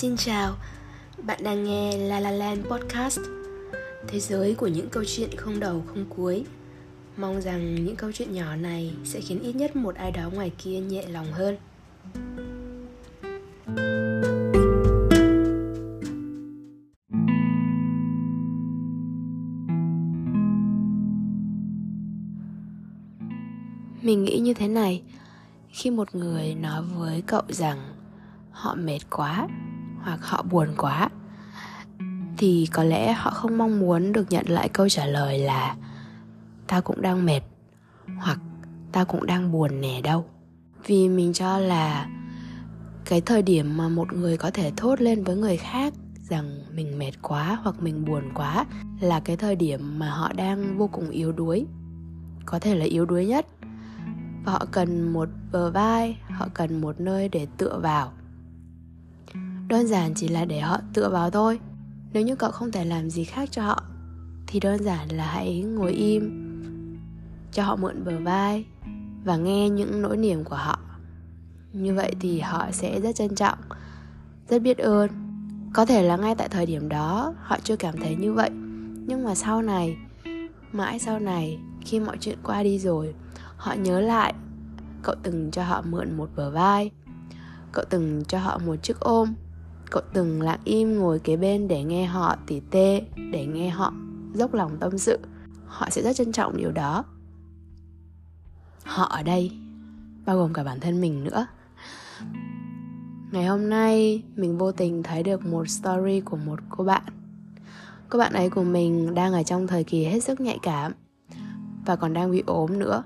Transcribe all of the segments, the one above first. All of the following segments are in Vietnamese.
Xin chào, bạn đang nghe La La Land Podcast. Thế giới của những câu chuyện không đầu không cuối. Mong rằng những câu chuyện nhỏ này sẽ khiến ít nhất một ai đó ngoài kia nhẹ lòng hơn. Mình nghĩ như thế này. Khi một người nói với cậu rằng họ mệt quá hoặc họ buồn quá, thì có lẽ họ không mong muốn được nhận lại câu trả lời là tao cũng đang mệt, hoặc tao cũng đang buồn nè đâu. Vì mình cho là cái thời điểm mà một người có thể thốt lên với người khác rằng mình mệt quá hoặc mình buồn quá là cái thời điểm mà họ đang vô cùng yếu đuối, có thể là yếu đuối nhất. Và họ cần một bờ vai, họ cần một nơi để tựa vào đơn giản chỉ là để họ tựa vào thôi. Nếu như cậu không thể làm gì khác cho họ, thì đơn giản là hãy ngồi im, cho họ mượn bờ vai và nghe những nỗi niềm của họ. Như vậy thì họ sẽ rất trân trọng, rất biết ơn. Có thể là ngay tại thời điểm đó, họ chưa cảm thấy như vậy. Nhưng mà sau này, mãi sau này, khi mọi chuyện qua đi rồi, họ nhớ lại, cậu từng cho họ mượn một bờ vai, cậu từng cho họ một chiếc ôm cậu từng lặng im ngồi kế bên để nghe họ tỉ tê, để nghe họ dốc lòng tâm sự. Họ sẽ rất trân trọng điều đó. Họ ở đây, bao gồm cả bản thân mình nữa. Ngày hôm nay, mình vô tình thấy được một story của một cô bạn. Cô bạn ấy của mình đang ở trong thời kỳ hết sức nhạy cảm và còn đang bị ốm nữa.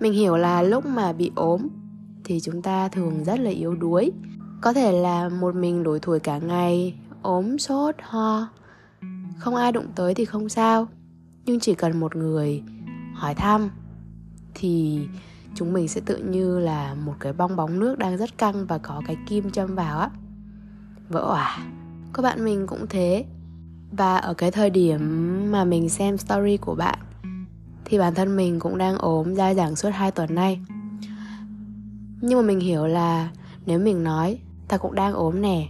Mình hiểu là lúc mà bị ốm thì chúng ta thường rất là yếu đuối có thể là một mình đổi tuổi cả ngày, ốm, sốt, ho. Không ai đụng tới thì không sao, nhưng chỉ cần một người hỏi thăm thì chúng mình sẽ tự như là một cái bong bóng nước đang rất căng và có cái kim châm vào á. Vỡ òa. Các bạn mình cũng thế. Và ở cái thời điểm mà mình xem story của bạn, thì bản thân mình cũng đang ốm dai dẳng suốt 2 tuần nay. Nhưng mà mình hiểu là nếu mình nói ta cũng đang ốm nè.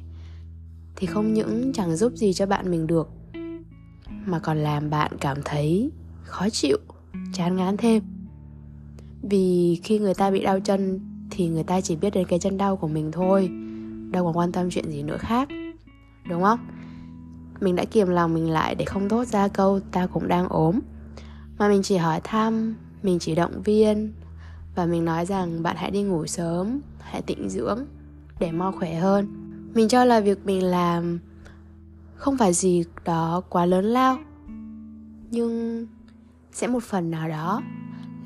Thì không những chẳng giúp gì cho bạn mình được, mà còn làm bạn cảm thấy khó chịu, chán ngán thêm. Vì khi người ta bị đau chân, thì người ta chỉ biết đến cái chân đau của mình thôi, đâu còn quan tâm chuyện gì nữa khác, đúng không? Mình đã kiềm lòng mình lại để không thốt ra câu ta cũng đang ốm mà mình chỉ hỏi thăm, mình chỉ động viên và mình nói rằng bạn hãy đi ngủ sớm, hãy tịnh dưỡng để mau khỏe hơn. Mình cho là việc mình làm không phải gì đó quá lớn lao, nhưng sẽ một phần nào đó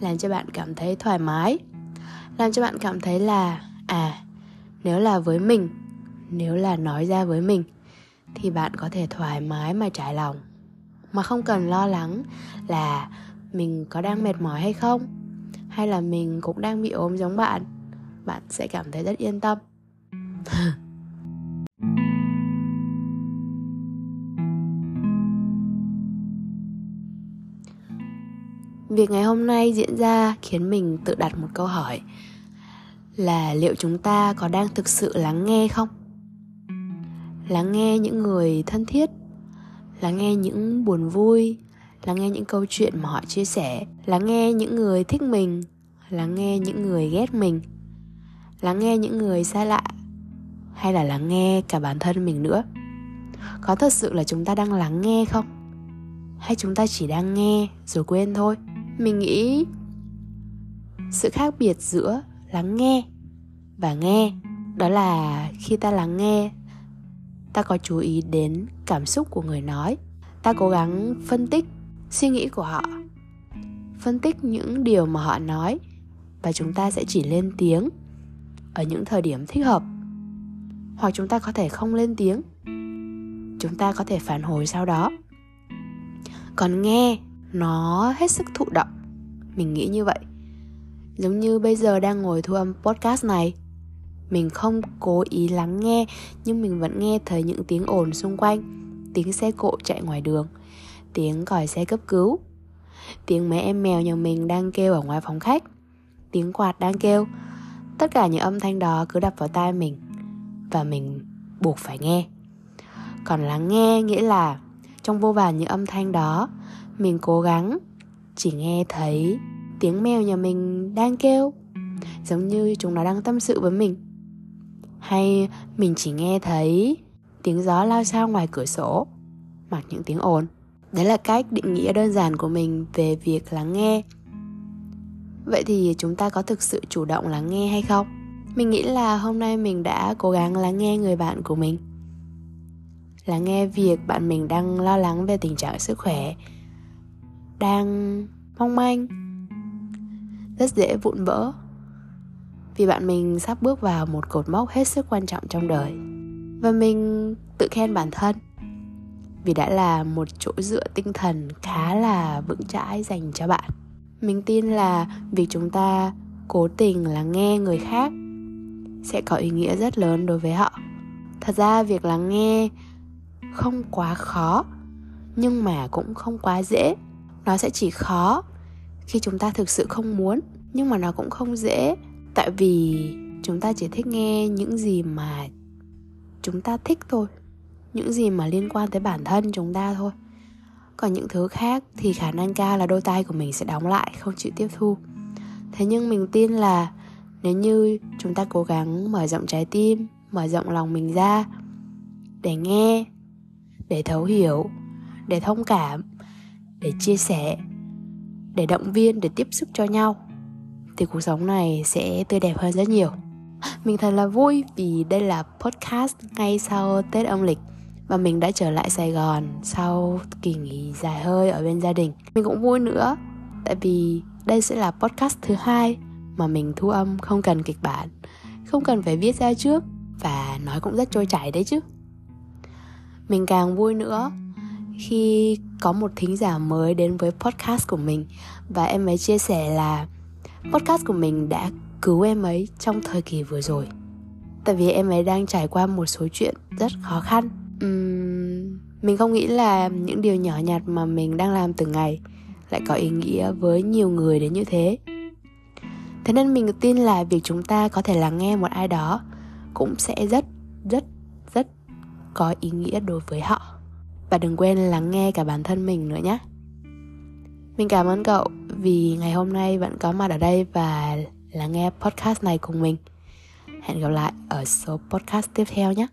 làm cho bạn cảm thấy thoải mái, làm cho bạn cảm thấy là à nếu là với mình, nếu là nói ra với mình thì bạn có thể thoải mái mà trải lòng. Mà không cần lo lắng là mình có đang mệt mỏi hay không, hay là mình cũng đang bị ốm giống bạn bạn sẽ cảm thấy rất yên tâm. Việc ngày hôm nay diễn ra khiến mình tự đặt một câu hỏi là liệu chúng ta có đang thực sự lắng nghe không? Lắng nghe những người thân thiết, lắng nghe những buồn vui, lắng nghe những câu chuyện mà họ chia sẻ, lắng nghe những người thích mình, lắng nghe những người ghét mình, lắng nghe những người xa lạ hay là lắng nghe cả bản thân mình nữa? Có thật sự là chúng ta đang lắng nghe không? Hay chúng ta chỉ đang nghe rồi quên thôi? Mình nghĩ sự khác biệt giữa lắng nghe và nghe, đó là khi ta lắng nghe, ta có chú ý đến cảm xúc của người nói. Ta cố gắng phân tích suy nghĩ của họ, phân tích những điều mà họ nói và chúng ta sẽ chỉ lên tiếng ở những thời điểm thích hợp hoặc chúng ta có thể không lên tiếng. Chúng ta có thể phản hồi sau đó. Còn nghe, nó hết sức thụ động. Mình nghĩ như vậy. Giống như bây giờ đang ngồi thu âm podcast này. Mình không cố ý lắng nghe, nhưng mình vẫn nghe thấy những tiếng ồn xung quanh. Tiếng xe cộ chạy ngoài đường. Tiếng còi xe cấp cứu. Tiếng mấy em mèo nhà mình đang kêu ở ngoài phòng khách. Tiếng quạt đang kêu. Tất cả những âm thanh đó cứ đập vào tai mình và mình buộc phải nghe. Còn lắng nghe nghĩa là trong vô vàn những âm thanh đó, mình cố gắng chỉ nghe thấy tiếng mèo nhà mình đang kêu, giống như chúng nó đang tâm sự với mình. Hay mình chỉ nghe thấy tiếng gió lao sao ngoài cửa sổ, mặc những tiếng ồn. Đấy là cách định nghĩa đơn giản của mình về việc lắng nghe. Vậy thì chúng ta có thực sự chủ động lắng nghe hay không? Mình nghĩ là hôm nay mình đã cố gắng lắng nghe người bạn của mình. Lắng nghe việc bạn mình đang lo lắng về tình trạng sức khỏe. Đang mong manh. Rất dễ vụn vỡ. Vì bạn mình sắp bước vào một cột mốc hết sức quan trọng trong đời. Và mình tự khen bản thân. Vì đã là một chỗ dựa tinh thần khá là vững chãi dành cho bạn. Mình tin là việc chúng ta cố tình lắng nghe người khác sẽ có ý nghĩa rất lớn đối với họ. Thật ra, việc lắng nghe không quá khó, nhưng mà cũng không quá dễ. Nó sẽ chỉ khó khi chúng ta thực sự không muốn, nhưng mà nó cũng không dễ. Tại vì chúng ta chỉ thích nghe những gì mà chúng ta thích thôi, những gì mà liên quan tới bản thân chúng ta thôi. Còn những thứ khác thì khả năng cao là đôi tay của mình sẽ đóng lại, không chịu tiếp thu. Thế nhưng mình tin là nếu như chúng ta cố gắng mở rộng trái tim, mở rộng lòng mình ra để nghe, để thấu hiểu, để thông cảm, để chia sẻ, để động viên, để tiếp sức cho nhau, thì cuộc sống này sẽ tươi đẹp hơn rất nhiều mình thật là vui vì đây là podcast ngay sau tết âm lịch và mình đã trở lại Sài Gòn sau kỳ nghỉ dài hơi ở bên gia đình. Mình cũng vui nữa, tại vì đây sẽ là podcast thứ hai mà mình thu âm không cần kịch bản, không cần phải viết ra trước và nói cũng rất trôi chảy đấy chứ. Mình càng vui nữa khi có một thính giả mới đến với podcast của mình và em ấy chia sẻ là podcast của mình đã cứu em ấy trong thời kỳ vừa rồi. Tại vì em ấy đang trải qua một số chuyện rất khó khăn. Uhm, mình không nghĩ là những điều nhỏ nhặt mà mình đang làm từng ngày lại có ý nghĩa với nhiều người đến như thế thế nên mình tin là việc chúng ta có thể lắng nghe một ai đó cũng sẽ rất rất rất có ý nghĩa đối với họ. Và đừng quên lắng nghe cả bản thân mình nữa nhé. Mình cảm ơn cậu vì ngày hôm nay vẫn có mặt ở đây và lắng nghe podcast này cùng mình. Hẹn gặp lại ở số podcast tiếp theo nhé.